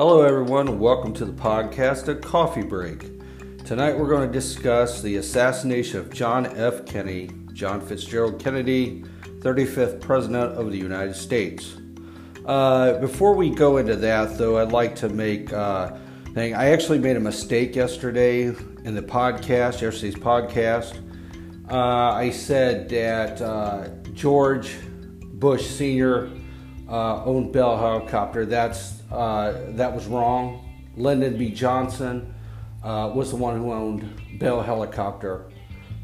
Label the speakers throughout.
Speaker 1: Hello, everyone, welcome to the podcast, A Coffee Break. Tonight, we're going to discuss the assassination of John F. Kennedy, John Fitzgerald Kennedy, 35th President of the United States. Uh, before we go into that, though, I'd like to make uh, thing. I actually made a mistake yesterday in the podcast, yesterday's podcast. Uh, I said that uh, George Bush Sr. Uh, owned Bell Helicopter. That's uh, that was wrong. Lyndon B. Johnson uh, was the one who owned Bell Helicopter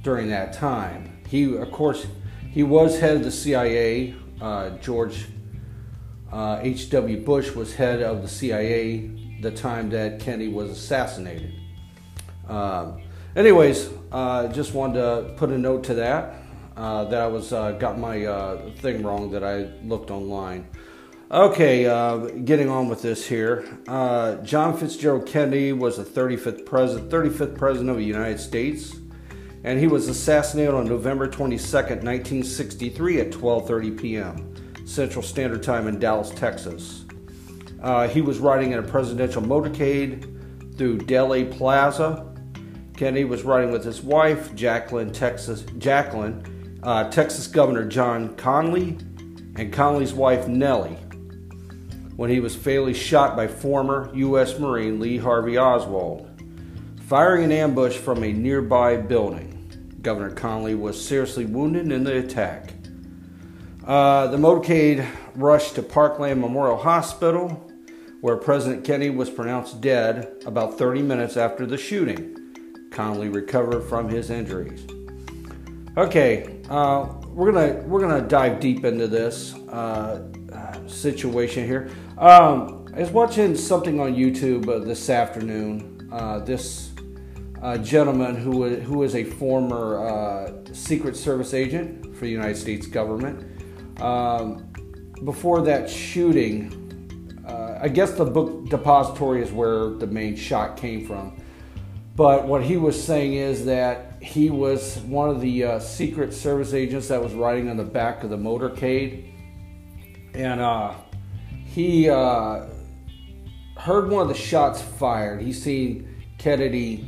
Speaker 1: during that time. He, of course, he was head of the CIA. Uh, George H.W. Bush was head of the CIA the time that Kennedy was assassinated. Um, anyways, uh, just wanted to put a note to that. Uh, that I was uh, got my uh, thing wrong that I looked online. Okay, uh, getting on with this here. Uh, John Fitzgerald Kennedy was the 35th president, 35th president of the United States, and he was assassinated on November 22nd, 1963, at 12:30 p.m. Central Standard Time in Dallas, Texas. Uh, he was riding in a presidential motorcade through Dealey Plaza. Kennedy was riding with his wife, Jacqueline, Texas, Jacqueline, uh, Texas Governor John Connally, and Connally's wife Nellie, when he was fatally shot by former U.S. Marine Lee Harvey Oswald, firing an ambush from a nearby building. Governor Connally was seriously wounded in the attack. Uh, the motorcade rushed to Parkland Memorial Hospital, where President Kennedy was pronounced dead about 30 minutes after the shooting. Connally recovered from his injuries. Okay, uh, we're gonna we're gonna dive deep into this uh, situation here. Um, I was watching something on YouTube uh, this afternoon. Uh, this uh, gentleman who is, who is a former uh, Secret Service agent for the United States government. Um, before that shooting, uh, I guess the book depository is where the main shot came from. But what he was saying is that he was one of the uh, Secret Service agents that was riding on the back of the motorcade. And uh, he uh, heard one of the shots fired. He seen Kennedy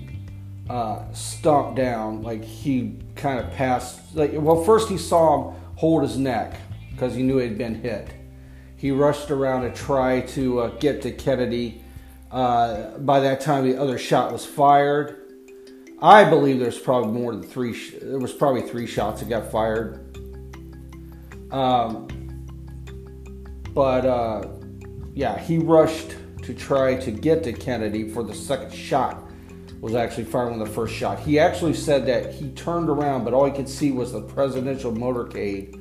Speaker 1: uh, stomp down, like he kind of passed. Like, well, first he saw him hold his neck because he knew he had been hit. He rushed around to try to uh, get to Kennedy. Uh, by that time, the other shot was fired. I believe there's probably more than three. Sh- there was probably three shots that got fired. Um, but uh, yeah, he rushed to try to get to Kennedy for the second shot. Was actually firing the first shot. He actually said that he turned around, but all he could see was the presidential motorcade.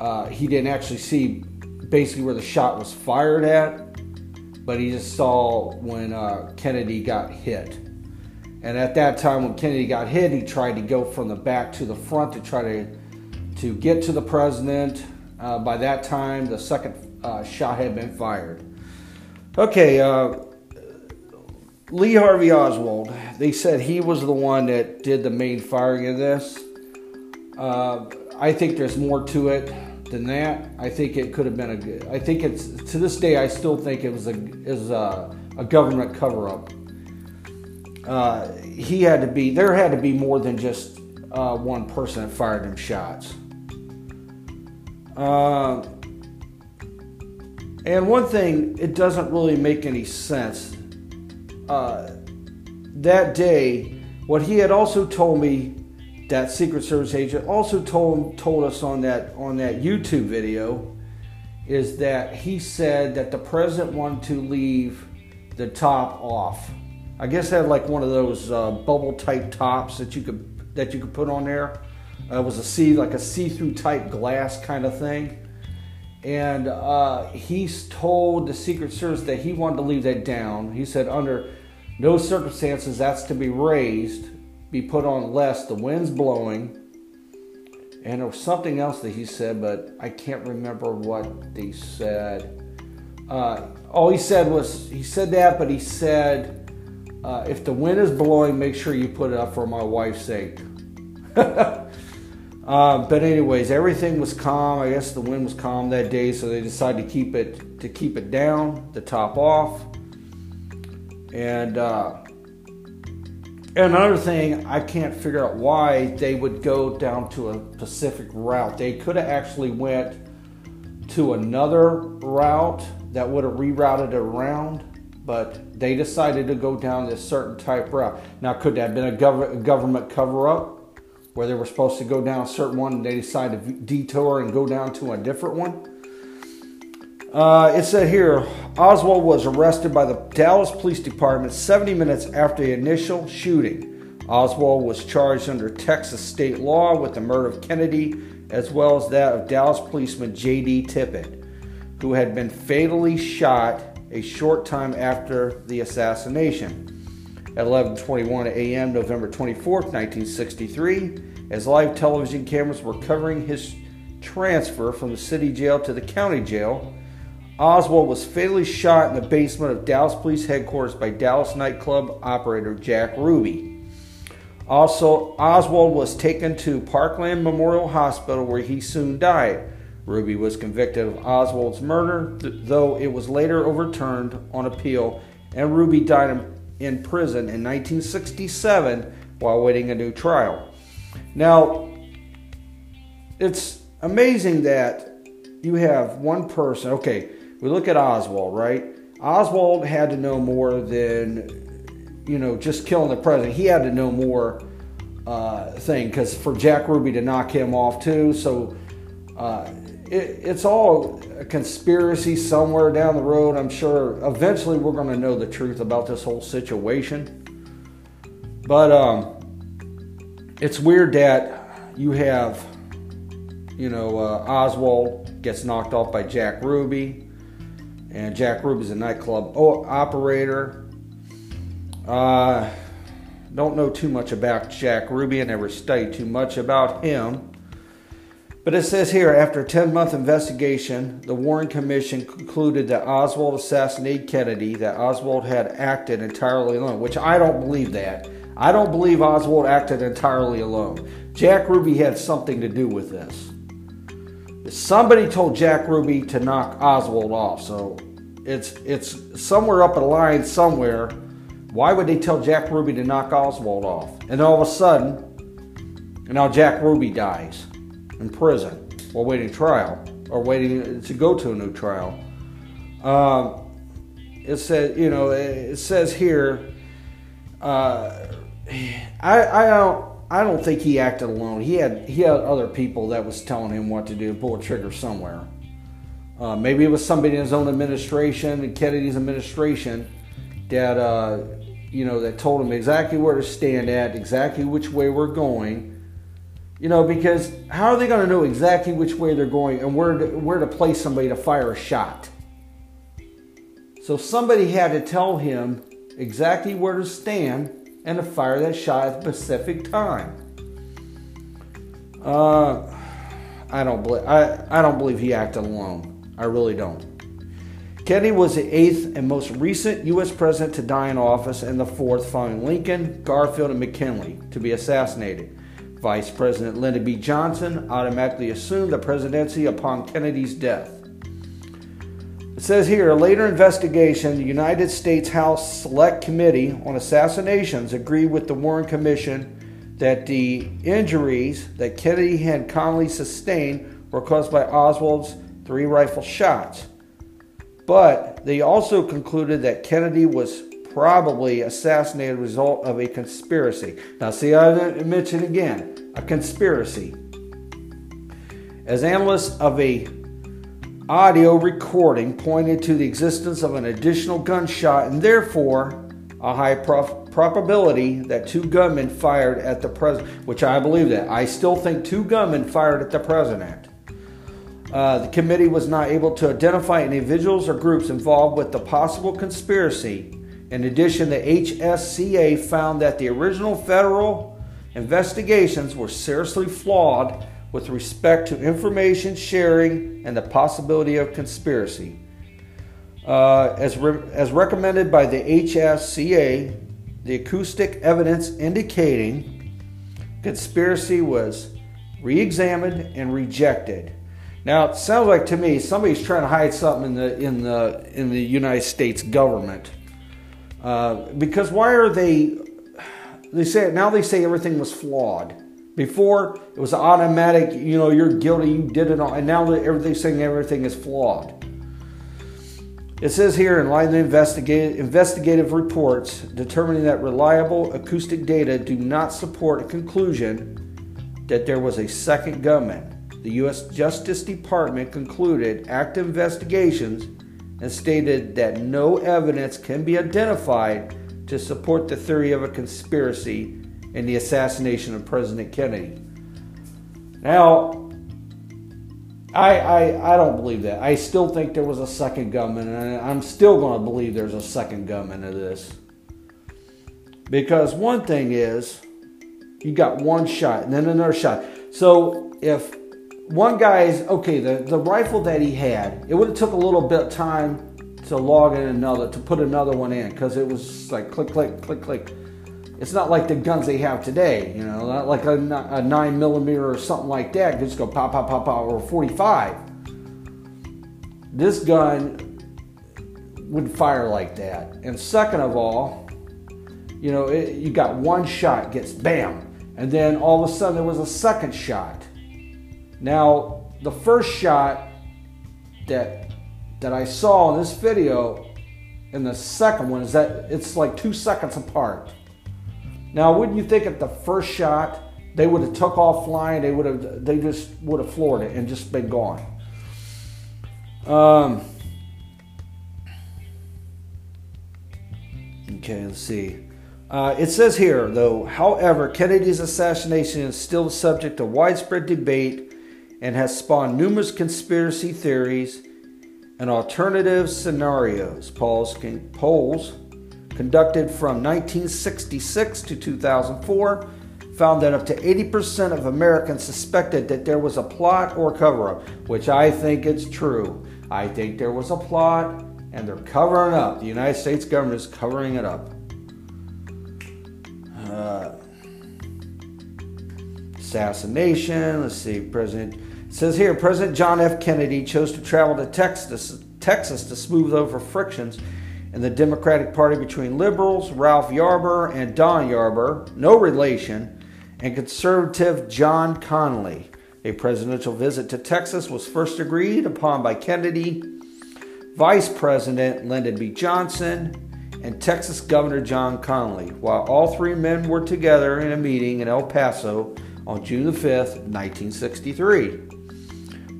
Speaker 1: Uh, he didn't actually see basically where the shot was fired at, but he just saw when uh, Kennedy got hit. And at that time, when Kennedy got hit, he tried to go from the back to the front to try to to get to the president. Uh, by that time, the second uh, shot had been fired. Okay, uh, Lee Harvey Oswald. They said he was the one that did the main firing of this. Uh, I think there's more to it than that. I think it could have been a good. I think it's to this day. I still think it was a is a, a government cover up. Uh, he had to be there. Had to be more than just uh, one person that fired them shots. Uh, and one thing, it doesn't really make any sense. Uh, that day, what he had also told me that Secret Service agent also told told us on that on that YouTube video is that he said that the president wanted to leave the top off. I guess had like one of those uh, bubble type tops that you could that you could put on there. Uh, it was a see like a see through type glass kind of thing. And uh, he's told the Secret Service that he wanted to leave that down. He said under no circumstances that's to be raised be put on less. The wind's blowing. And there was something else that he said, but I can't remember what they said. Uh, all he said was, he said that, but he said, uh, if the wind is blowing, make sure you put it up for my wife's sake. Uh, but anyways, everything was calm. I guess the wind was calm that day, so they decided to keep it to keep it down, the top off. And uh, another thing, I can't figure out why they would go down to a Pacific route. They could have actually went to another route that would have rerouted around, but they decided to go down this certain type route. Now, could that have been a, gov- government cover up? Where they were supposed to go down a certain one and they decided to detour and go down to a different one. Uh, it said here Oswald was arrested by the Dallas Police Department 70 minutes after the initial shooting. Oswald was charged under Texas state law with the murder of Kennedy as well as that of Dallas policeman J.D. Tippit, who had been fatally shot a short time after the assassination at 11:21 a.m. November 24, 1963, as live television cameras were covering his transfer from the city jail to the county jail. Oswald was fatally shot in the basement of Dallas Police Headquarters by Dallas nightclub operator Jack Ruby. Also, Oswald was taken to Parkland Memorial Hospital where he soon died. Ruby was convicted of Oswald's murder, though it was later overturned on appeal, and Ruby died in in prison in 1967 while waiting a new trial. Now, it's amazing that you have one person. Okay, we look at Oswald, right? Oswald had to know more than, you know, just killing the president. He had to know more uh, thing because for Jack Ruby to knock him off too. So uh, it, it's all a conspiracy somewhere down the road. I'm sure eventually we're going to know the truth about this whole situation. But um, it's weird that you have, you know, uh, Oswald gets knocked off by Jack Ruby, and Jack Ruby's a nightclub operator. Uh, don't know too much about Jack Ruby. I never studied too much about him. But it says here after a 10 month investigation, the Warren Commission concluded that Oswald assassinated Kennedy, that Oswald had acted entirely alone, which I don't believe that. I don't believe Oswald acted entirely alone. Jack Ruby had something to do with this. Somebody told Jack Ruby to knock Oswald off, so it's it's somewhere up a line somewhere. Why would they tell Jack Ruby to knock Oswald off? And all of a sudden, now Jack Ruby dies in prison while waiting trial or waiting to go to a new trial. Um, it says, you know, it says here, uh, I, I don't. I don't think he acted alone. He had he had other people that was telling him what to do, pull a trigger somewhere. Uh, maybe it was somebody in his own administration, and Kennedy's administration, that uh, you know that told him exactly where to stand at, exactly which way we're going, you know, because how are they going to know exactly which way they're going and where to, where to place somebody to fire a shot? So somebody had to tell him exactly where to stand and to fire that shot at the specific time. Uh, I don't believe I, I don't believe he acted alone. I really don't. Kennedy was the eighth and most recent U.S. president to die in office, and the fourth following Lincoln, Garfield, and McKinley to be assassinated. Vice President Lyndon B. Johnson automatically assumed the presidency upon Kennedy's death. It says here a later investigation, the United States House Select Committee on Assassinations agreed with the Warren Commission that the injuries that Kennedy and Connally sustained were caused by Oswald's three rifle shots. But they also concluded that Kennedy was probably assassinated result of a conspiracy. Now, see, I didn't mention again a conspiracy. As analysts of a audio recording pointed to the existence of an additional gunshot and therefore a high prof- probability that two gunmen fired at the president, which I believe that. I still think two gunmen fired at the president. Uh, the committee was not able to identify individuals or groups involved with the possible conspiracy in addition, the HSCA found that the original federal investigations were seriously flawed with respect to information sharing and the possibility of conspiracy. Uh, as, re- as recommended by the HSCA, the acoustic evidence indicating conspiracy was re examined, and rejected. Now it sounds like to me somebody's trying to hide something in the in the in the United States government. Uh, because why are they? They say now they say everything was flawed. Before it was automatic, you know, you're guilty, you did it all, and now everything's saying everything is flawed. It says here in of the investigative, investigative reports determining that reliable acoustic data do not support a conclusion that there was a second gunman. The U.S. Justice Department concluded active investigations and stated that no evidence can be identified to support the theory of a conspiracy in the assassination of President Kennedy. Now, I, I, I don't believe that. I still think there was a second gunman, and I'm still going to believe there's a second gunman to this. Because one thing is, you got one shot and then another shot. So if one guy's okay, the, the rifle that he had, it would have took a little bit of time to log in another, to put another one in, because it was like click, click, click, click. It's not like the guns they have today, you know, not like a, a 9 millimeter or something like that. You just go pop, pop, pop, pop, or 45. This gun would fire like that. And second of all, you know, it, you got one shot, gets bam, and then all of a sudden there was a second shot. Now, the first shot that that I saw in this video and the second one is that it's like two seconds apart. Now, wouldn't you think at the first shot they would have took off flying? They would have, they just would have floored it and just been gone. Um. Okay, let's see. Uh, it says here, though, however, Kennedy's assassination is still subject of widespread debate and has spawned numerous conspiracy theories and alternative scenarios. Polls, polls conducted from 1966 to 2004 found that up to 80% of Americans suspected that there was a plot or cover up, which I think is true. I think there was a plot and they're covering up. The United States government is covering it up. Uh, assassination. Let's see. President says here President John F. Kennedy chose to travel to Texas, Texas to smooth over frictions in the Democratic Party between liberals Ralph Yarber and Don Yarber, no relation, and conservative John Connally. A presidential visit to Texas was first agreed upon by Kennedy, Vice President Lyndon B. Johnson, and Texas Governor John Connally, while all three men were together in a meeting in El Paso on June 5, 1963.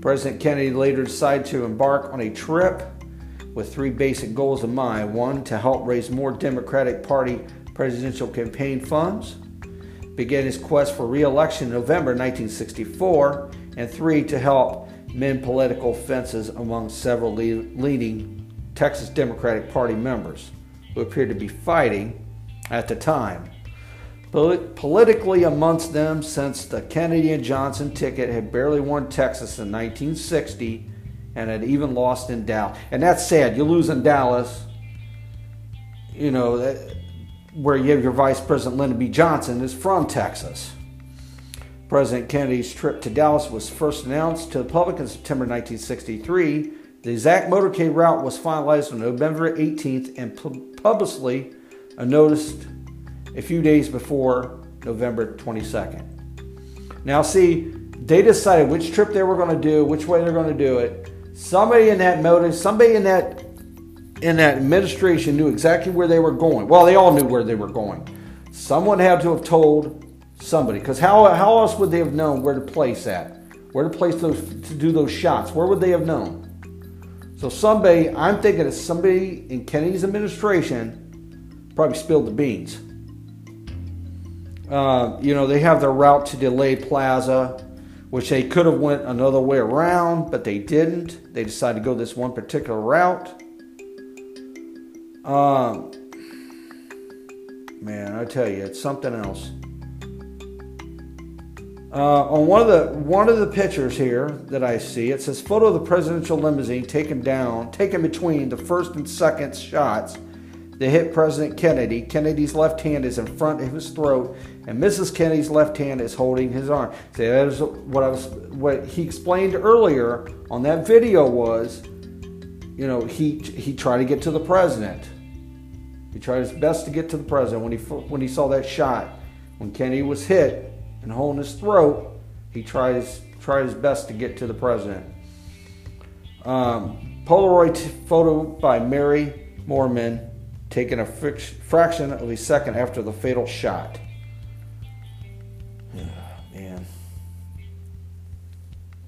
Speaker 1: President Kennedy later decided to embark on a trip with three basic goals in mind one, to help raise more Democratic Party presidential campaign funds, began his quest for re election in November 1964, and three, to help mend political fences among several leading Texas Democratic Party members who appeared to be fighting at the time. Politically, amongst them, since the Kennedy and Johnson ticket had barely won Texas in 1960, and had even lost in Dallas. And that's sad. You lose in Dallas, you know, uh, where you have your Vice President Lyndon B. Johnson is from Texas. President Kennedy's trip to Dallas was first announced to the public in September 1963. The exact motorcade route was finalized on November 18th and publicly announced a few days before November 22nd. Now, see, they decided which trip they were going to do, which way they're going to do it. Somebody in that motive, somebody in that in that administration knew exactly where they were going. Well, they all knew where they were going. Someone had to have told somebody, because how, how else would they have known where to place that? Where to place those to do those shots? Where would they have known? So somebody, I'm thinking it's somebody in Kennedy's administration probably spilled the beans. Uh, you know, they have their route to Dealey Plaza which they could have went another way around, but they didn't. They decided to go this one particular route. Um, man, I tell you, it's something else. Uh, on one of the one of the pictures here that I see, it says photo of the presidential limousine taken down, taken between the first and second shots, They hit President Kennedy. Kennedy's left hand is in front of his throat, and Mrs. Kennedy's left hand is holding his arm. See, that is what I was. What he explained earlier on that video was, you know, he he tried to get to the president. He tried his best to get to the president when he when he saw that shot. When Kennedy was hit and holding his throat, he tried his tried his best to get to the president. Um, Polaroid photo by Mary Moorman taken a fraction of a second after the fatal shot.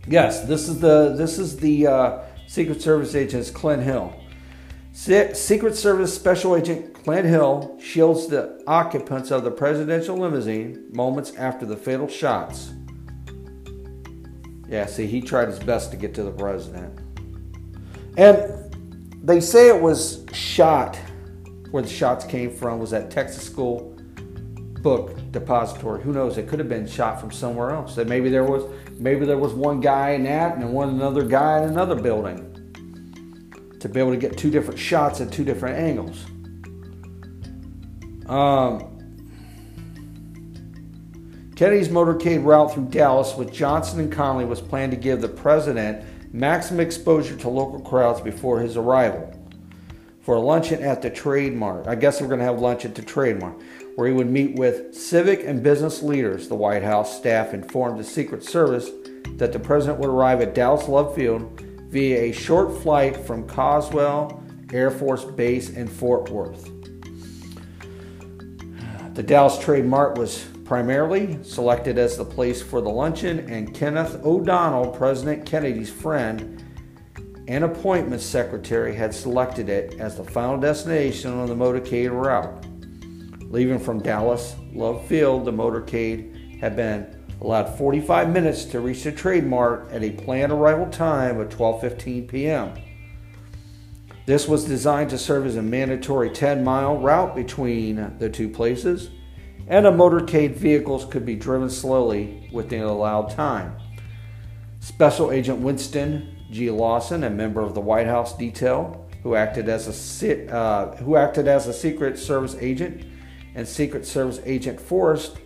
Speaker 1: Yes, this is the this is the uh, Secret Service agent Clint Hill. Secret Service Special Agent Clint Hill shields the occupants of the presidential limousine moments after the fatal shots. Yeah, see, he tried his best to get to the president. And they say it was shot where the shots came from was at Texas School Book Depository. Who knows? It could have been shot from somewhere else. That maybe there was maybe there was one guy in that and one another guy in another building to be able to get two different shots at two different angles. Um, Kennedy's motorcade route through Dallas with Johnson and Connally was planned to give the president maximum exposure to local crowds before his arrival for a luncheon at the Trade Mart. I guess we're going to have lunch at the Trade Mart, where he would meet with civic and business leaders. The White House staff informed the Secret Service that the president would arrive at Dallas Love Field via a short flight from Carswell Air Force Base in Fort Worth. The Dallas Trade Mart was primarily selected as the place for the luncheon, and Kenneth O'Donnell, President Kennedy's friend, and appointments secretary had selected it as the final destination on the motorcade route. Leaving from Dallas Love Field, the motorcade had been allowed 45 minutes to reach the Trade Mart at a planned arrival time of 12:15 p.m. This was designed to serve as a mandatory 10-mile route between the two places, and a motorcade vehicles could be driven slowly within the allowed time. Special Agent Winston G. Lawson, a member of the White House detail, who acted as a uh, who acted as a Secret Service agent, and Secret Service Agent Forrest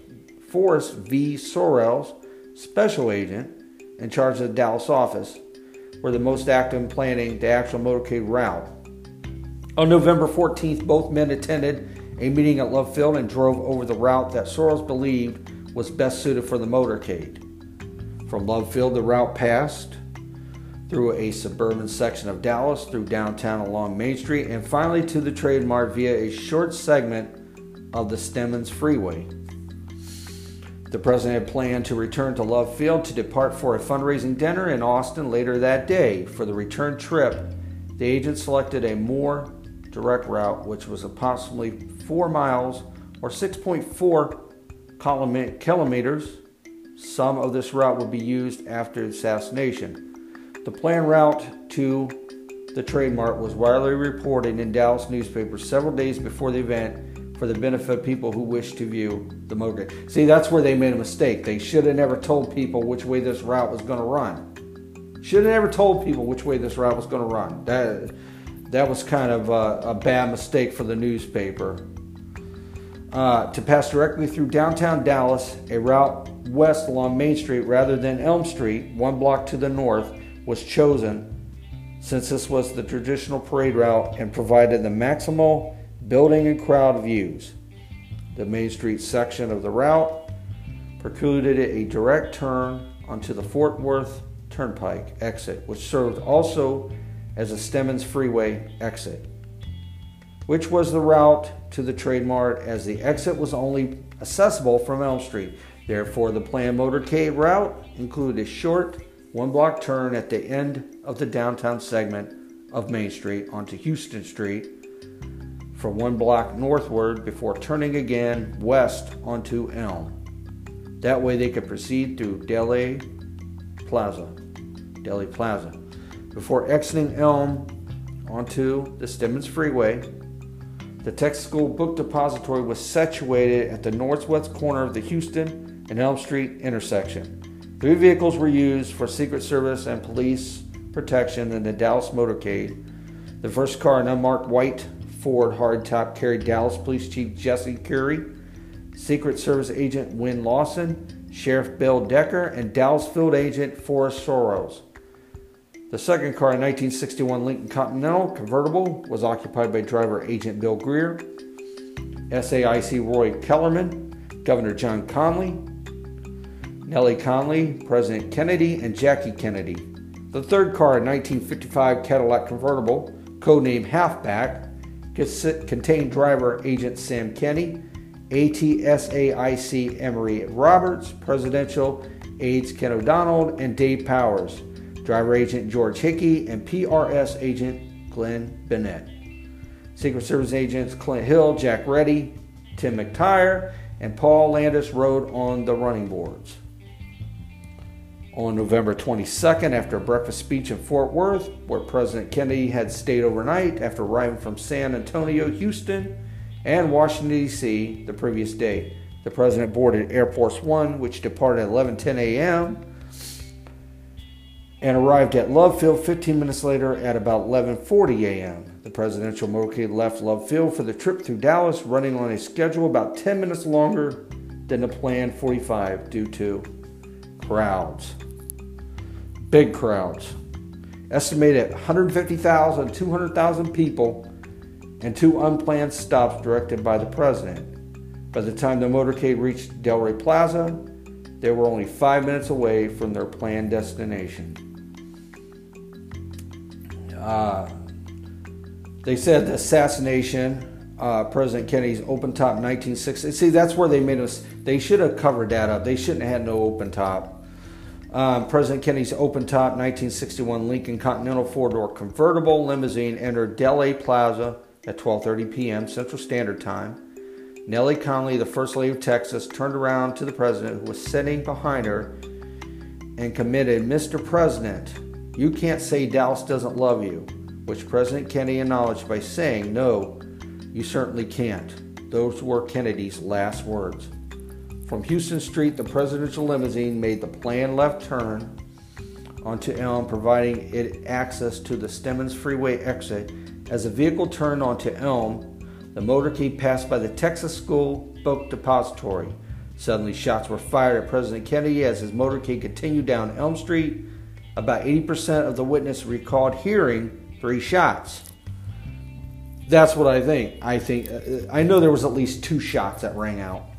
Speaker 1: Forrest V. Sorrells, special agent in charge of the Dallas office, were the most active in planning the actual motorcade route. On November 14th, both men attended a meeting at Love Field and drove over the route that Sorrells believed was best suited for the motorcade. From Love Field, the route passed through a suburban section of Dallas, through downtown along Main Street, and finally to the Trade Mart via a short segment of the Stemmons Freeway. The president had planned to return to Love Field to depart for a fundraising dinner in Austin later that day. For the return trip, the agent selected a more direct route, which was approximately 4 miles or 6.4 kilometers. Some of this route would be used after the assassination. The planned route to the Trade Mart was widely reported in Dallas newspapers several days before the event for the benefit of people who wish to view the motorcade. See, that's where they made a mistake. They should have never told people which way this route was going to run. Should have never told people which way this route was going to run. That that was kind of a, a bad mistake for the newspaper. Uh, to pass directly through downtown Dallas, a route west along Main Street rather than Elm Street, one block to the north, was chosen since this was the traditional parade route and provided the maximal building and crowd views. The Main Street section of the route precluded a direct turn onto the Fort Worth Turnpike exit, which served also as a Stemmons Freeway exit, which was the route to the Trade Mart as the exit was only accessible from Elm Street. Therefore, the planned motorcade route included a short one block turn at the end of the downtown segment of Main Street onto Houston Street for one block northward before turning again west onto Elm. That way they could proceed through Dealey Plaza, Dealey Plaza, before exiting Elm onto the Stemmons Freeway. The Texas School Book Depository was situated at the northwest corner of the Houston and Elm Street intersection. Three vehicles were used for Secret Service and police protection in the Dallas motorcade. The first car, an unmarked white Ford hardtop carried Dallas Police Chief Jesse Curry, Secret Service Agent Win Lawson, Sheriff Bill Decker, and Dallas Field Agent Forrest Sorrells. The second car, a 1961 Lincoln Continental convertible, was occupied by driver Agent Bill Greer, SAIC Roy Kellerman, Governor John Connally, Nellie Connally, President Kennedy, and Jackie Kennedy. The third car, a 1955 Cadillac convertible, codenamed Halfback, contained driver Agent Sam Kinney, ATSAIC Emory Roberts, Presidential Aides Ken O'Donnell and Dave Powers, Driver Agent George Hickey, and PRS Agent Glenn Bennett. Secret Service agents Clint Hill, Jack Ready, Tim McTire, and Paul Landis rode on the running boards. On November 22nd, after a breakfast speech in Fort Worth, where President Kennedy had stayed overnight after arriving from San Antonio, Houston, and Washington, D.C. the previous day, the president boarded Air Force One, which departed at 11:10 a.m and arrived at Love Field 15 minutes later at about 11:40 a.m. The presidential motorcade left Love Field for the trip through Dallas, running on a schedule about 10 minutes longer than the planned 45 due to crowds. Big crowds. Estimated 150,000, 200,000 people, and two unplanned stops directed by the president. By the time the motorcade reached Delray Plaza, they were only five minutes away from their planned destination. Uh, they said the assassination, uh, President Kennedy's open top 1960. See, that's where they made us. They should have covered that up. They shouldn't have had no open top. Um, President Kennedy's open top 1961 Lincoln Continental four door convertible limousine entered Delray Plaza at 12:30 p.m. Central Standard Time. Nellie Connally, the First Lady of Texas, turned around to the president, who was sitting behind her, and committed, "Mr. President, you can't say Dallas doesn't love you, which President Kennedy acknowledged by saying, No, you certainly can't. Those were Kennedy's last words. From Houston Street, the presidential limousine made the planned left turn onto Elm, providing it access to the Stemmons Freeway exit. As the vehicle turned onto Elm, the motorcade passed by the Texas School Book Depository. Suddenly, shots were fired at President Kennedy as his motorcade continued down Elm Street about 80% of the witness recalled hearing three shots. That's what I think. I think uh, I know there was at least two shots that rang out.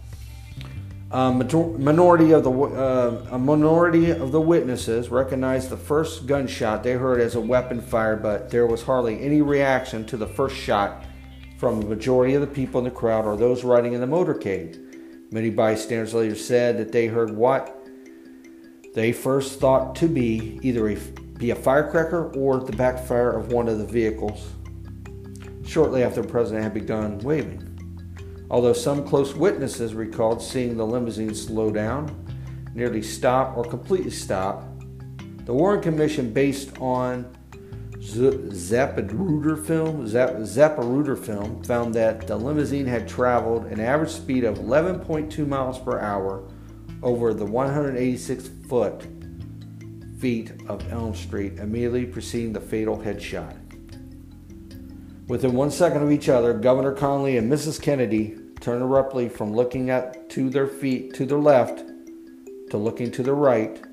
Speaker 1: Um, minority of the uh, a minority of the witnesses recognized the first gunshot they heard as a weapon fire, but there was hardly any reaction to the first shot from the majority of the people in the crowd or those riding in the motorcade. Many bystanders later said that they heard what they first thought to be either a, be a firecracker or the backfire of one of the vehicles shortly after the president had begun waving. Although some close witnesses recalled seeing the limousine slow down, nearly stop, or completely stop, the Warren Commission, based on Zapruder film, Zapruder film, found that the limousine had traveled an average speed of 11.2 miles per hour over the 186 foot feet of Elm Street immediately preceding the fatal headshot. Within one second of each other, Governor Connally and Mrs. Kennedy turned abruptly from looking at to their feet to their left to looking to the right,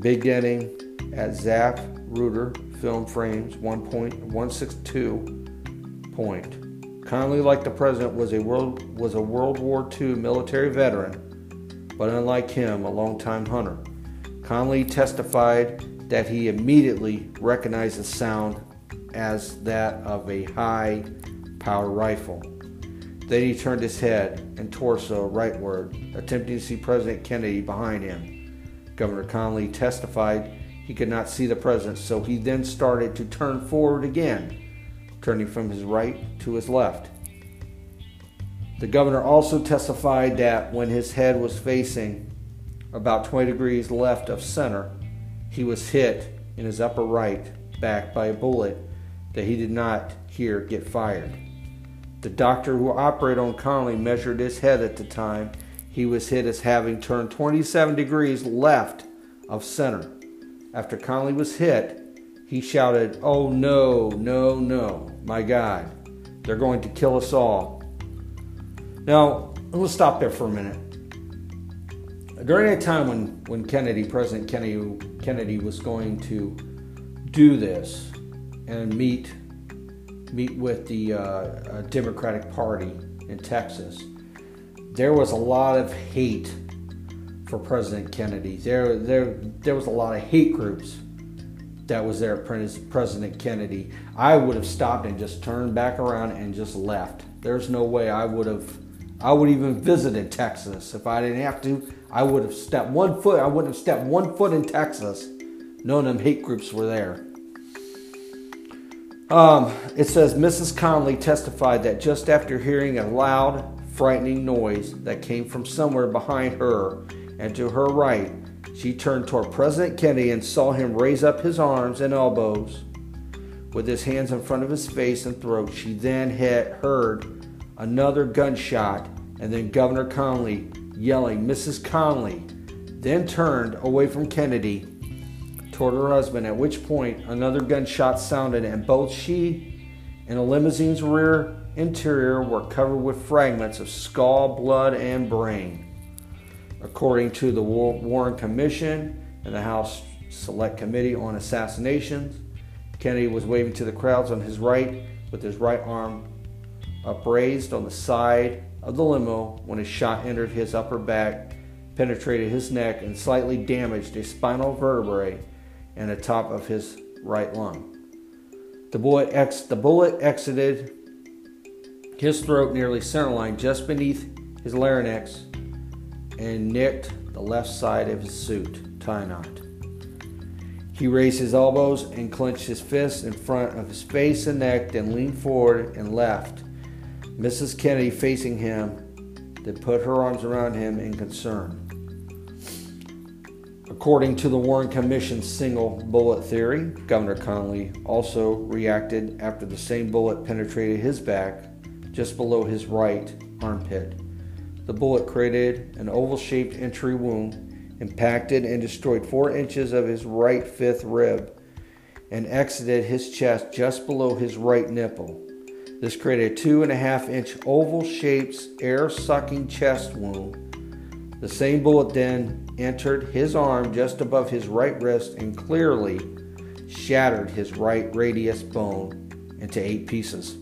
Speaker 1: beginning at Zap Reuter film frames 1.162 point. Connally, like the president, was a world was a World War II military veteran but unlike him, a longtime hunter. Connally testified that he immediately recognized the sound as that of a high power rifle. Then he turned his head and torso rightward, attempting to see President Kennedy behind him. Governor Connally testified he could not see the president, so he then started to turn forward again, turning from his right to his left. The governor also testified that when his head was facing about 20 degrees left of center, he was hit in his upper right back by a bullet that he did not hear get fired. The doctor who operated on Connally measured his head at the time. He was hit as having turned 27 degrees left of center. After Connally was hit, he shouted, Oh no, no, no, my God, they're going to kill us all. Now, let's stop there for a minute. During that time when, when Kennedy, President Kennedy, Kennedy was going to do this and meet meet with the uh, uh, Democratic Party in Texas, there was a lot of hate for President Kennedy. There, there, there was a lot of hate groups that was there President Kennedy. I would have stopped and just turned back around and just left. There's no way I would have. I would even visited Texas if I didn't have to. I would have stepped one foot. I wouldn't have stepped one foot in Texas. Of them hate groups were there. Um, it says Mrs. Connally testified that just after hearing a loud, frightening noise that came from somewhere behind her and to her right, she turned toward President Kennedy and saw him raise up his arms and elbows with his hands in front of his face and throat. She then had heard another gunshot and then Governor Connally yelling, Mrs. Connally, then turned away from Kennedy toward her husband, at which point another gunshot sounded, and both she and the limousine's rear interior were covered with fragments of skull, blood, and brain. According to the Warren Commission and the House Select Committee on Assassinations, Kennedy was waving to the crowds on his right with his right arm upraised on the side of the limo when a shot entered his upper back, penetrated his neck, and slightly damaged a spinal vertebrae and the top of his right lung. The bullet, ex- the bullet exited his throat nearly centerline just beneath his larynx and nicked the left side of his suit tie knot. He raised his elbows and clenched his fists in front of his face and neck, then leaned forward and left. Mrs. Kennedy facing him, then put her arms around him in concern. According to the Warren Commission's single bullet theory, Governor Connally also reacted after the same bullet penetrated his back just below his right armpit. The bullet created an oval shaped entry wound, impacted and destroyed four inches of his right fifth rib, and exited his chest just below his right nipple. This created a two and a half inch oval shaped air sucking chest wound. The same bullet then entered his arm just above his right wrist and clearly shattered his right radius bone into eight pieces.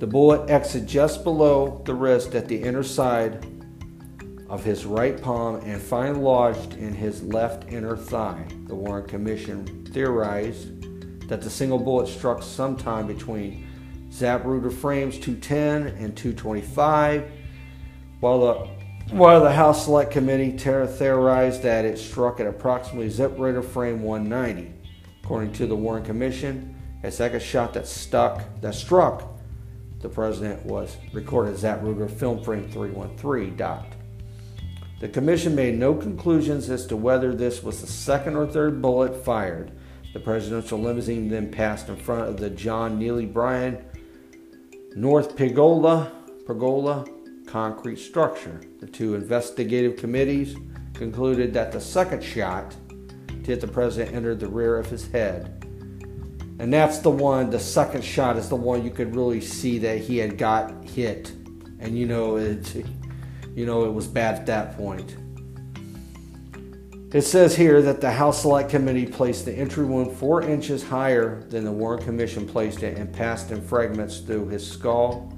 Speaker 1: The bullet exited just below the wrist at the inner side of his right palm and finally lodged in his left inner thigh. The Warren Commission theorized that the single bullet struck sometime between Zapruder frames 210 and 225, while the while the House Select Committee theorized that it struck at approximately zip Zapruder frame 190. According to the Warren Commission, a second shot that stuck that struck the president was recorded as Zapruder film frame 313 dot. The commission made no conclusions as to whether this was the second or third bullet fired. The presidential limousine then passed in front of the John Neely Bryan North Pergola, Pergola concrete structure. The two investigative committees concluded that the second shot to hit the president entered the rear of his head. And that's the one, the second shot is the one you could really see that he had got hit. And you know it you know it was bad at that point. It says here that the House Select Committee placed the entry wound four inches higher than the Warren Commission placed it and passed in fragments through his skull,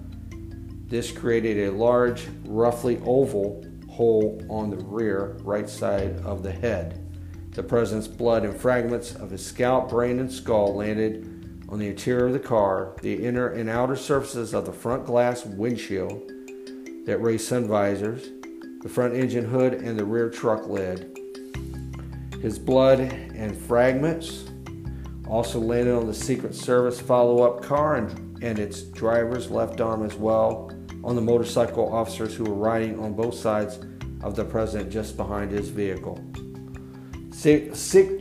Speaker 1: this created a large, roughly oval hole on the rear right side of the head. The president's blood and fragments of his scalp, brain, and skull landed on the interior of the car, the inner and outer surfaces of the front glass windshield that raised sun visors, the front engine hood, and the rear truck lid. His blood and fragments also landed on the Secret Service follow up car and, and its driver's left arm as well on the motorcycle officers who were riding on both sides of the president just behind his vehicle.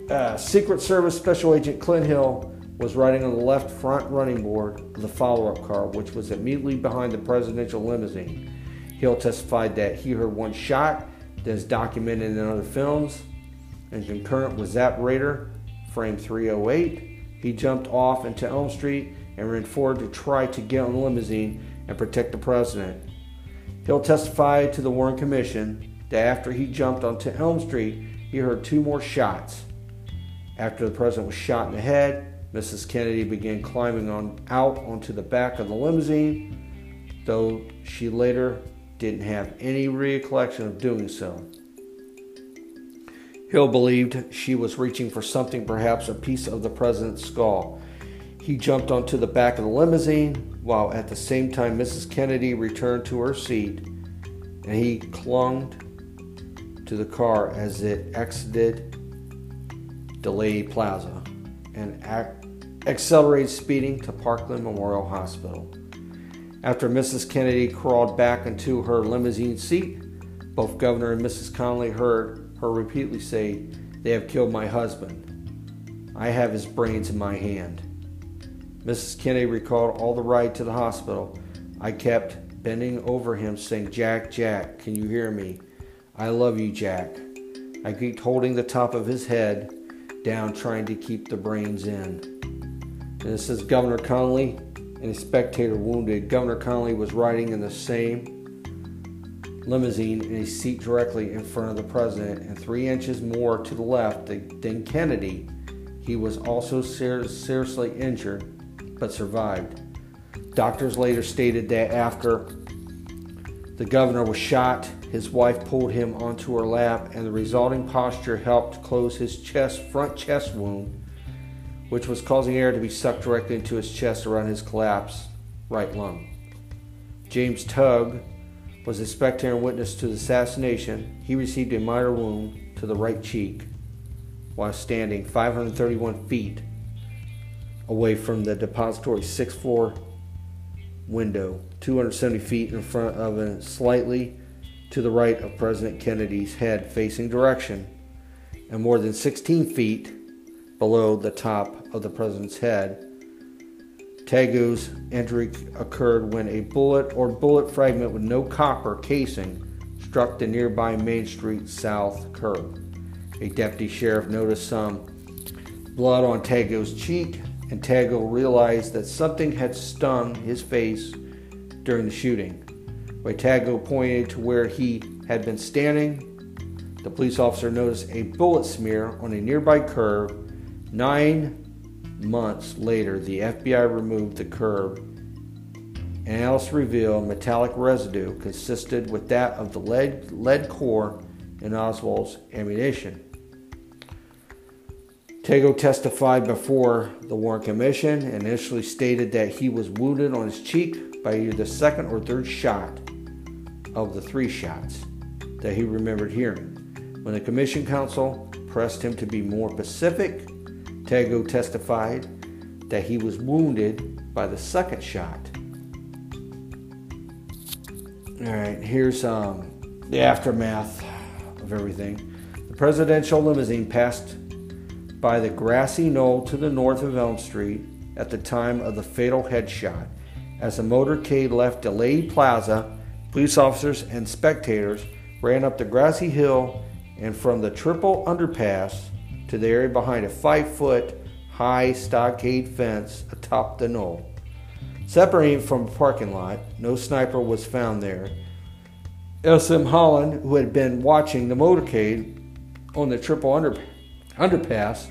Speaker 1: uh, Secret Service Special Agent Clint Hill was riding on the left front running board of the follow up car, which was immediately behind the presidential limousine. Hill testified that he heard one shot that is documented in other films and concurrent with Zapruder, frame 308. he jumped off into Elm Street and ran forward to try to get on the limousine and protect the president. Hill testified to the Warren Commission that after he jumped onto Elm Street, he heard two more shots. After the president was shot in the head, Mrs. Kennedy began climbing on out onto the back of the limousine, though she later didn't have any recollection of doing so. Hill believed she was reaching for something, perhaps a piece of the president's skull. He jumped onto the back of the limousine, while at the same time Mrs. Kennedy returned to her seat, and he clung to the car as it exited Dealey Plaza and ac- accelerated speeding to Parkland Memorial Hospital. After Mrs. Kennedy crawled back into her limousine seat, both Governor and Mrs. Connally heard her repeatedly say, They have killed my husband. I have his brains in my hand. Mrs. Kennedy recalled all the ride to the hospital. I kept bending over him, saying, Jack, Jack, can you hear me? I love you, Jack. I kept holding the top of his head down, trying to keep the brains in. And it says Governor Connally and a spectator wounded. Governor Connally was riding in the same limousine in a seat directly in front of the president and three inches more to the left than Kennedy. He was also ser- seriously injured but survived. Doctors later stated that after the governor was shot, his wife pulled him onto her lap, and the resulting posture helped close his chest, front chest wound, which was causing air to be sucked directly into his chest around his collapsed right lung. James Tague was a spectator and witness to the assassination. He received a minor wound to the right cheek while standing 531 feet away from the depository sixth floor window, 270 feet in front of and slightly to the right of President Kennedy's head facing direction, and more than 16 feet below the top of the president's head. Tague's injury occurred when a bullet or bullet fragment with no copper casing struck the nearby Main Street South curb. A deputy sheriff noticed some blood on Tague's cheek, and Tague realized that something had stung his face during the shooting. When Tague pointed to where he had been standing. The police officer noticed a bullet smear on a nearby curb. Nine months later, the FBI removed the curb analysis revealed metallic residue consisted with that of the lead, lead core in Oswald's ammunition. Tague testified before the Warren Commission and initially stated that he was wounded on his cheek by either the second or third shot of the three shots that he remembered hearing. When the Commission Counsel pressed him to be more specific, Tague testified that he was wounded by the second shot. All right, here's um, the aftermath of everything. The presidential limousine passed by the grassy knoll to the north of Elm Street at the time of the fatal headshot. As the motorcade left Dealey Plaza, Police officers and spectators ran up the grassy hill and from the triple underpass to the area behind a five foot high stockade fence atop the knoll. Separating from the parking lot, no sniper was found there. S.M. Holland, who had been watching the motorcade on the triple under, underpass,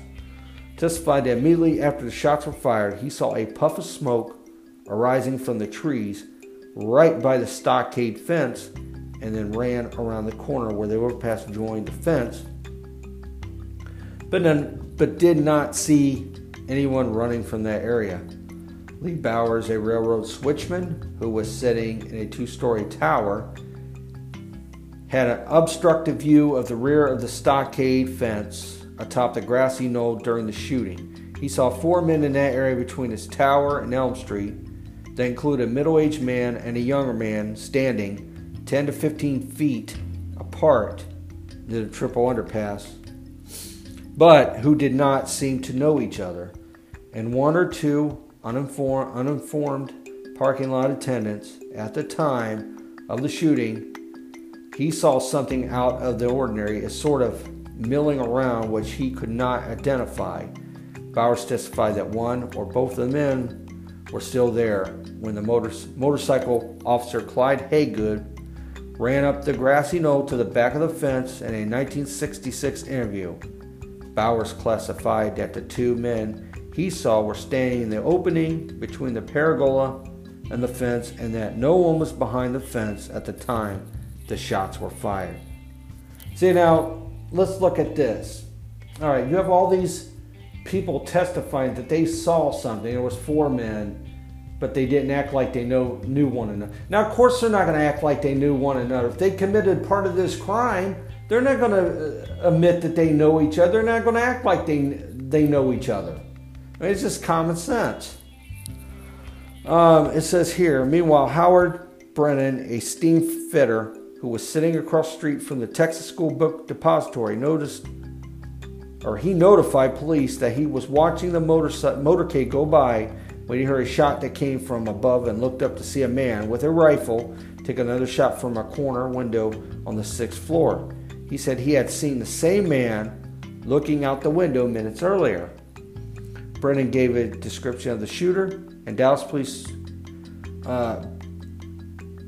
Speaker 1: testified that immediately after the shots were fired, he saw a puff of smoke arising from the trees right by the stockade fence and then ran around the corner where the overpass joined the fence, but, then, but did not see anyone running from that area. Lee Bowers, a railroad switchman who was sitting in a two story tower, had an obstructive view of the rear of the stockade fence atop the grassy knoll during the shooting. He saw four men in that area between his tower and Elm Street they include a middle aged man and a younger man standing 10 to 15 feet apart near the triple underpass, but who did not seem to know each other. And one or two uninformed parking lot attendants at the time of the shooting, he saw something out of the ordinary, a sort of milling around which he could not identify. Bowers testified that one or both of the men were still there when the motor, motorcycle officer Clyde Haygood ran up the grassy knoll to the back of the fence in a 1966 interview. Bowers classified that the two men he saw were standing in the opening between the pergola and the fence and that no one was behind the fence at the time the shots were fired. See, now let's look at this. All right, you have all these people testifying that they saw something. There was four men, but they didn't act like they know knew one another. Now, of course, they're not going to act like they knew one another. If they committed part of this crime, they're not going to uh, admit that they know each other. They're not going to act like they they know each other. I mean, it's just common sense. Um, it says here, meanwhile, Howard Brennan, a steam fitter who was sitting across the street from the Texas School Book Depository, noticed or he notified police that he was watching the motor, motorcade go by when he heard a shot that came from above and looked up to see a man with a rifle take another shot from a corner window on the sixth floor. He said he had seen the same man looking out the window minutes earlier. Brennan gave a description of the shooter, and Dallas police uh,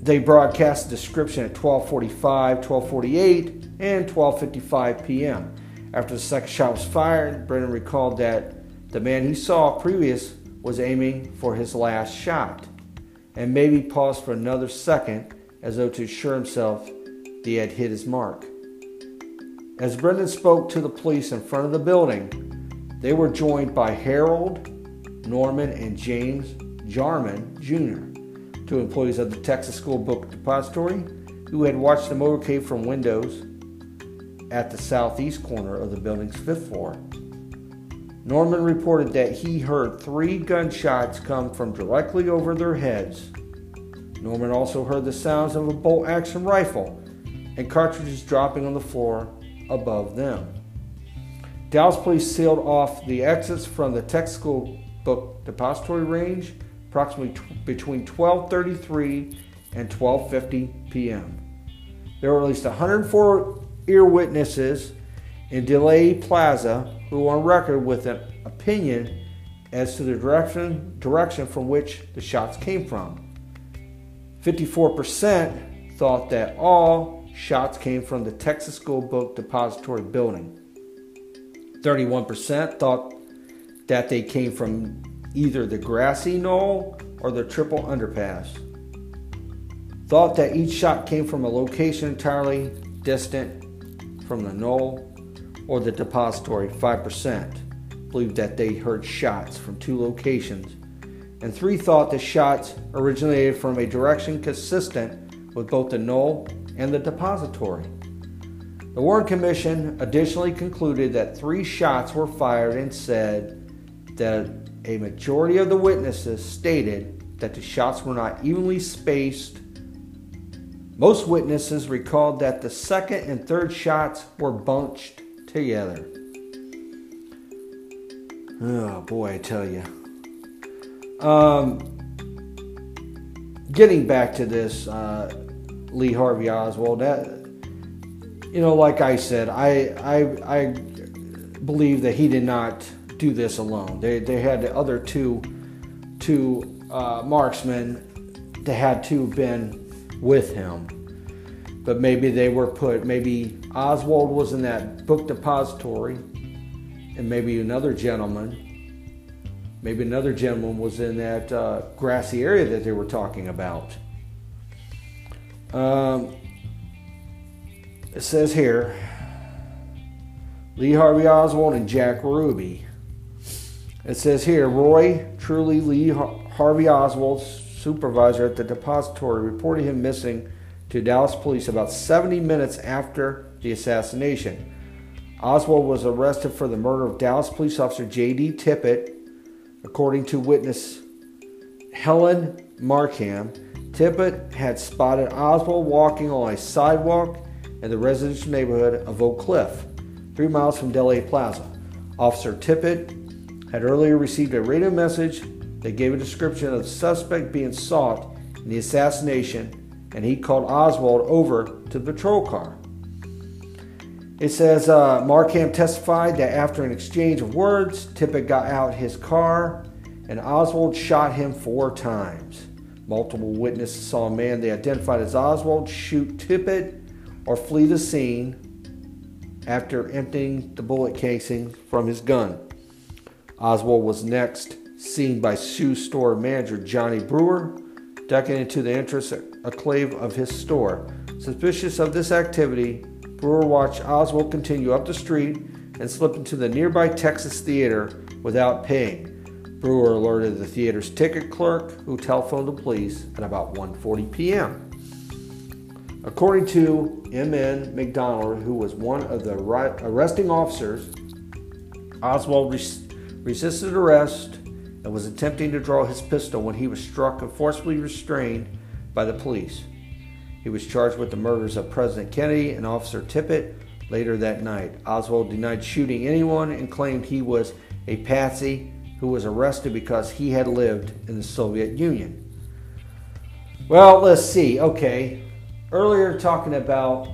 Speaker 1: they broadcast the description at 12:45, 12:48, and 12:55 p.m. After the second shot was fired, Brennan recalled that the man he saw previous was aiming for his last shot, and maybe paused for another second as though to assure himself that he had hit his mark. As Brennan spoke to the police in front of the building, they were joined by Harold, Norman, and James Jarman Jr., two employees of the Texas School Book Depository, who had watched the motorcade from windows at the southeast corner of the building's fifth floor. Norman reported that he heard three gunshots come from directly over their heads. Norman also heard the sounds of a bolt action rifle and cartridges dropping on the floor above them. Dallas police sealed off the exits from the Texas School Book Depository range approximately t- between 12:33 and 12:50 p.m. There were at least 104 ear witnesses in Dealey Plaza who are on record with an opinion as to the direction, direction from which the shots came from. 54% thought that all shots came from the Texas School Book Depository building. 31% thought that they came from either the grassy knoll or the triple underpass. Thought that each shot came from a location entirely distant from the knoll or the depository, 5% believed that they heard shots from two locations, and 3 thought the shots originated from a direction consistent with both the knoll and the depository. The Warren Commission additionally concluded that three shots were fired and said that a majority of the witnesses stated that the shots were not evenly spaced most witnesses recalled that the second and third shots were bunched together. Oh boy, I tell you. Um, getting back to this, uh, Lee Harvey Oswald. That you know, like I said, I I I believe that he did not do this alone. They they had the other two two uh, marksmen that had to been with him. But maybe they were put, maybe Oswald was in that book depository, and maybe another gentleman, maybe another gentleman was in that uh, grassy area that they were talking about. Um, it says here Lee Harvey Oswald and Jack Ruby. It says here Roy Truly Lee Harvey Oswald's supervisor at the depository reported him missing to Dallas police about 70 minutes after the assassination. Oswald was arrested for the murder of Dallas police officer J.D. Tippit, according to witness Helen Markham. Tippit had spotted Oswald walking on a sidewalk in the residential neighborhood of Oak Cliff, three miles from Dealey Plaza. Officer Tippit had earlier received a radio message that gave a description of the suspect being sought in the assassination, and he called Oswald over to the patrol car. It says uh, Markham testified that after an exchange of words, Tippit got out his car and Oswald shot him four times. Multiple witnesses saw a man they identified as Oswald shoot Tippit or flee the scene after emptying the bullet casing from his gun. Oswald was next seen by shoe store manager Johnny Brewer, ducking into the entrance enclave of his store. Suspicious of this activity, Brewer watched Oswald continue up the street and slip into the nearby Texas Theater without paying. Brewer alerted the theater's ticket clerk, who telephoned the police at about 1:40 p.m. According to M.N. McDonald, who was one of the arresting officers, Oswald res- resisted arrest and was attempting to draw his pistol when he was struck and forcibly restrained by the police. He was charged with the murders of President Kennedy and Officer Tippit later that night. Oswald denied shooting anyone and claimed he was a patsy who was arrested because he had lived in the Soviet Union. Well, let's see. Okay, earlier talking about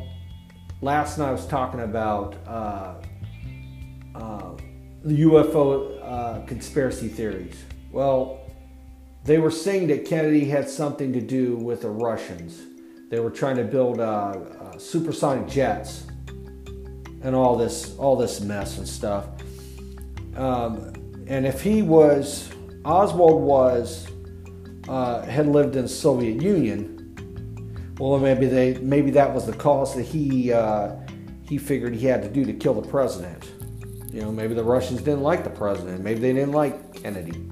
Speaker 1: last night I was talking about uh, uh, the UFO uh, conspiracy theories. Well, they were saying that Kennedy had something to do with the Russians. They were trying to build uh, uh, supersonic jets and all this all this mess and stuff. Um, and if he was Oswald was uh, had lived in the Soviet Union, well, maybe they maybe that was the cause that he uh, he figured he had to do to kill the president. You know, maybe the Russians didn't like the president. Maybe they didn't like Kennedy.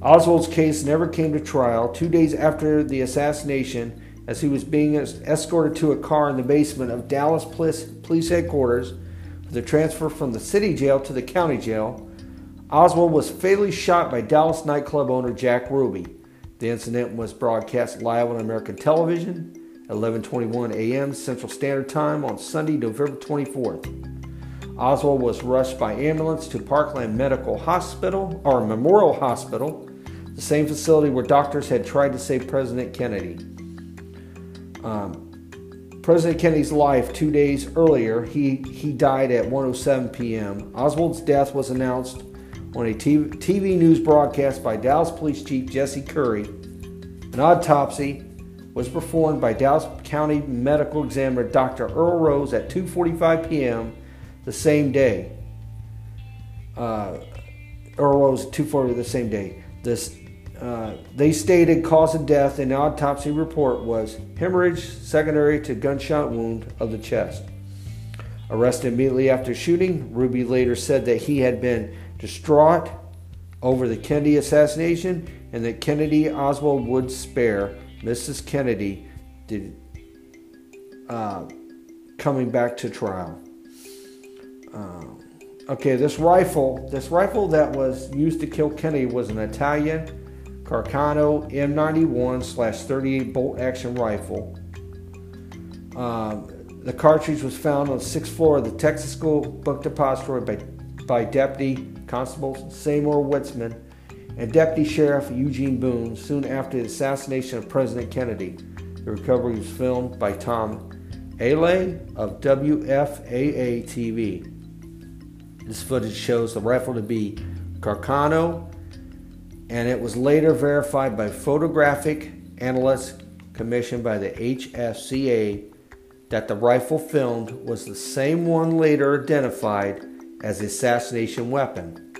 Speaker 1: Oswald's case never came to trial. Two days after the assassination, as he was being escorted to a car in the basement of Dallas Police Headquarters for the transfer from the city jail to the county jail, Oswald was fatally shot by Dallas nightclub owner Jack Ruby. The incident was broadcast live on American television at 11:21 a.m. Central Standard Time on Sunday, November 24th. Oswald was rushed by ambulance to Parkland Medical Hospital or Memorial Hospital, the same facility where doctors had tried to save President Kennedy. Um, President Kennedy's life two days earlier, he, he died at 1:07 p.m. Oswald's death was announced on a TV, TV news broadcast by Dallas Police Chief Jesse Curry. An autopsy was performed by Dallas County Medical Examiner Dr. Earl Rose at 2:45 p.m. the same day. Uh, Earl Rose at 2:40 the same day. This uh, they stated cause of death in autopsy report was hemorrhage secondary to gunshot wound of the chest. Arrested immediately after shooting, Ruby later said that he had been distraught over the Kennedy assassination and that Kennedy Oswald would spare Mrs. Kennedy did, uh, coming back to trial. Okay, this rifle, this rifle that was used to kill Kennedy was an Italian Carcano M91 slash 38 bolt action rifle. Um, the cartridge was found on the sixth floor of the Texas School Book Depository by, by Deputy Constable Seymour Weitzman, and Deputy Sheriff Eugene Boone soon after the assassination of President Kennedy. The recovery was filmed by Tom Alyea of WFAA TV. This footage shows the rifle to be Carcano, and it was later verified by photographic analysts commissioned by the HSCA that the rifle filmed was the same one later identified as the assassination weapon.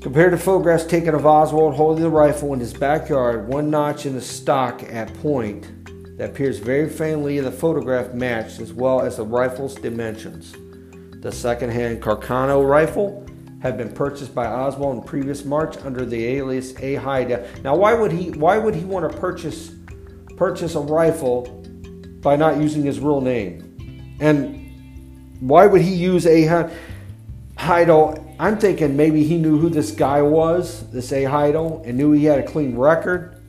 Speaker 1: Compared to photographs taken of Oswald holding the rifle in his backyard, one notch in the stock at point that appears very faintly in the photograph matched as well as the rifle's dimensions. The second-hand Carcano rifle had been purchased by Oswald in previous March under the alias A Hidell. Now, why would he? Why would he want to purchase purchase a rifle by not using his real name? And why would he use a Hidell? I'm thinking maybe he knew who this guy was, this A Hidell, and knew he had a clean record.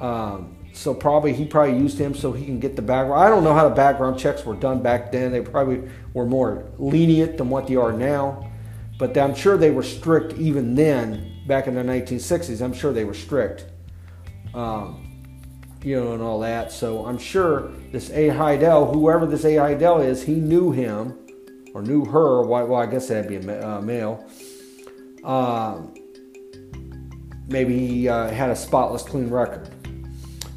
Speaker 1: Um, so probably he probably used him so he can get the background. I don't know how the background checks were done back then. They probably were more lenient than what they are now, but I'm sure they were strict even then. Back in the 1960s, I'm sure they were strict. Um, you know, and all that. So I'm sure this A. Hidell, whoever this A. Hidell is, he knew him or knew her. Well, I guess that'd be a uh, male. Uh, maybe he uh, had a spotless, clean record.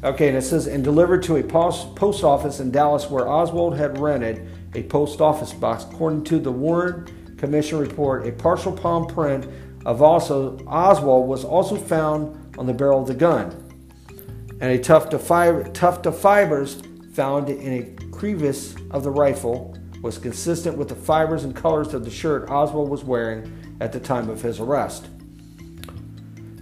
Speaker 1: Okay, and it says, and delivered to a post office in Dallas where Oswald had rented a post office box. According to the Warren Commission report, a partial palm print of also Oswald was also found on the barrel of the gun, and a tuft of, fiber, tuft of fibers found in a crevice of the rifle was consistent with the fibers and colors of the shirt Oswald was wearing at the time of his arrest.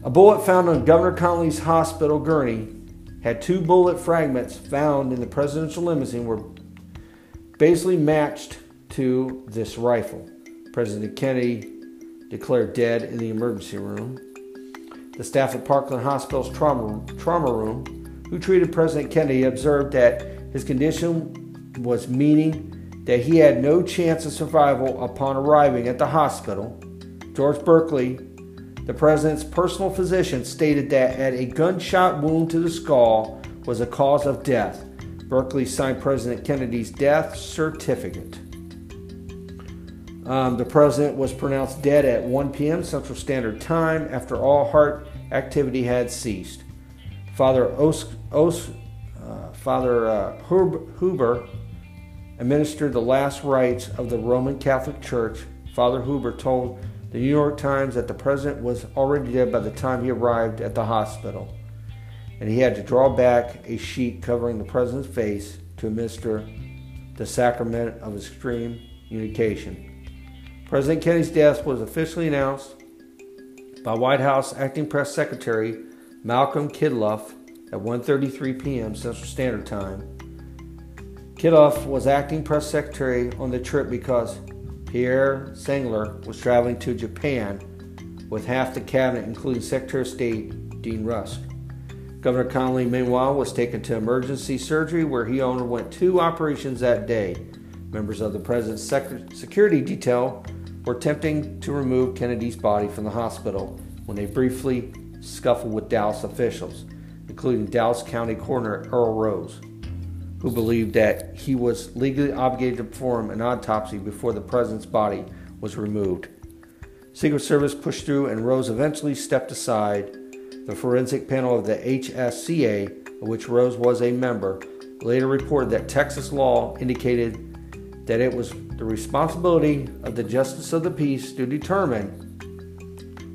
Speaker 1: A bullet found on Governor Connally's hospital gurney had two bullet fragments found in the presidential limousine were basically matched to this rifle. President Kennedy declared dead in the emergency room. The staff at Parkland Hospital's trauma, trauma room, who treated President Kennedy, observed that his condition was meaning that he had no chance of survival upon arriving at the hospital. George Burkley, the president's personal physician, stated that at a gunshot wound to the skull was a cause of death. Burkley signed President Kennedy's death certificate. Um, the president was pronounced dead at 1 p.m. Central Standard Time after all heart activity had ceased. Father Os, Os uh, Father uh, Huber administered the last rites of the Roman Catholic Church. Father Huber told the New York Times that the president was already dead by the time he arrived at the hospital, and he had to draw back a sheet covering the president's face to administer the sacrament of extreme communication. President Kennedy's death was officially announced by White House Acting Press Secretary Malcolm Kilduff at 1:33 p.m. Central Standard Time. Kidloff was acting press secretary on the trip because Pierre Salinger was traveling to Japan with half the cabinet, including Secretary of State Dean Rusk. Governor Connally, meanwhile, was taken to emergency surgery where he underwent two operations that day. Members of the president's security detail were attempting to remove Kennedy's body from the hospital when they briefly scuffled with Dallas officials, including Dallas County Coroner Earl Rose, who believed that he was legally obligated to perform an autopsy before the president's body was removed. Secret Service pushed through, and Rose eventually stepped aside. The forensic panel of the HSCA, of which Rose was a member, later reported that Texas law indicated that it was the responsibility of the justice of the peace to determine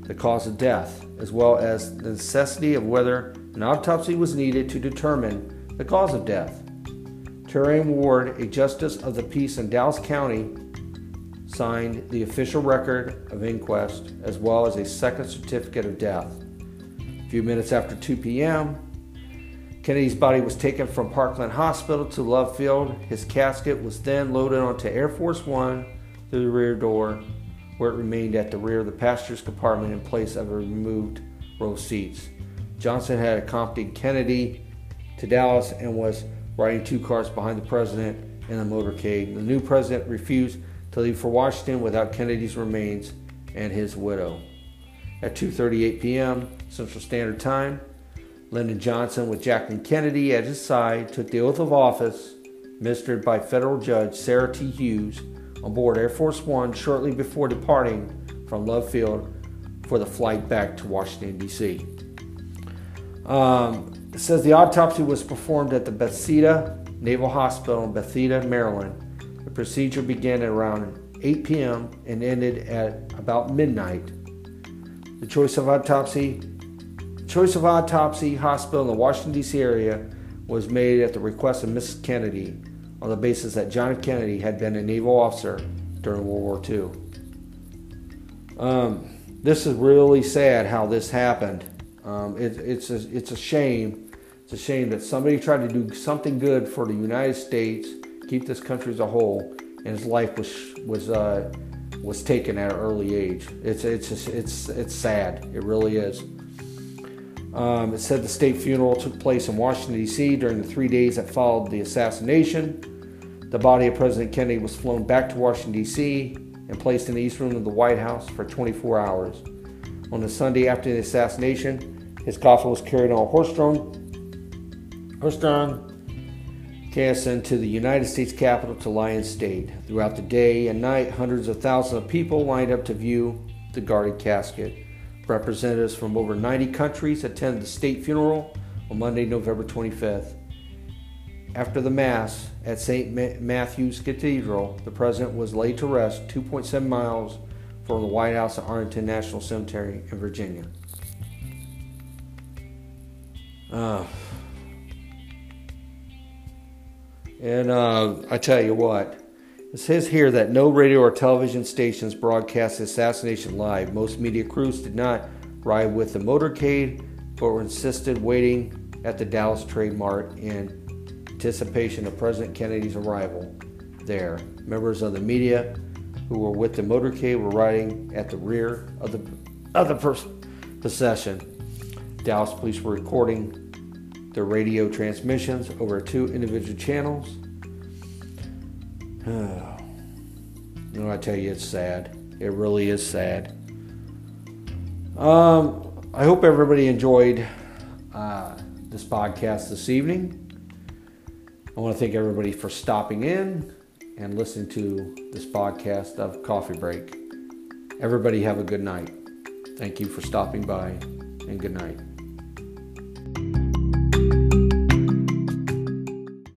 Speaker 1: the cause of death, as well as the necessity of whether an autopsy was needed to determine the cause of death. Terry Ward, a justice of the peace in Dallas County, signed the official record of inquest as well as a second certificate of death. A few minutes after 2 p.m., Kennedy's body was taken from Parkland Hospital to Love Field. His casket was then loaded onto Air Force One through the rear door, where it remained at the rear of the passenger's compartment in place of a removed row of seats. Johnson had accompanied Kennedy to Dallas and was riding two cars behind the president in a motorcade. The new president refused to leave for Washington without Kennedy's remains and his widow. At 2:38 p.m. Central Standard Time, Lyndon Johnson, with Jacqueline Kennedy at his side, took the oath of office administered by federal judge Sarah T. Hughes on board Air Force One shortly before departing from Love Field for the flight back to Washington, D.C. Um, it says the autopsy was performed at the Bethesda Naval Hospital in Bethesda, Maryland. The procedure began at around 8 p.m. and ended at about midnight. The choice of autopsy choice of autopsy hospital in the Washington, D.C. area was made at the request of Mrs. Kennedy on the basis that John. Kennedy had been a naval officer during World War II. Um, this is really sad how this happened. Um, it, it's, a, it's a shame. It's a shame that somebody tried to do something good for the United States, keep this country as a whole, and his life was was uh, was taken at an early age. It's it's it's it's sad. It really is. Um, it said the state funeral took place in Washington, D.C. during the three days that followed the assassination. The body of President Kennedy was flown back to Washington, D.C. and placed in the East Room of the White House for 24 hours. On the Sunday after the assassination, his coffin was carried on a horse-drawn pushed on KSN to the United States Capitol to Lyon State. Throughout the day and night, hundreds of thousands of people lined up to view the guarded casket. Representatives from over 90 countries attended the state funeral on Monday, November 25th. After the Mass at St. Matthew's Cathedral, the president was laid to rest 2.7 miles from the White House at Arlington National Cemetery in Virginia. Uh, and uh, I tell you what, it says here that no radio or television stations broadcast the assassination live. Most media crews did not ride with the motorcade, but were insisted waiting at the Dallas Trade Mart in anticipation of President Kennedy's arrival there. Members of the media who were with the motorcade were riding at the rear of the of the procession. Dallas police were recording the radio transmissions over two individual channels. you know, I tell you, it's sad. It really is sad. Um, I hope everybody enjoyed uh, this podcast this evening. I want to thank everybody for stopping in and listening to this podcast of Coffee Break. Everybody have a good night. Thank you for stopping by and good night.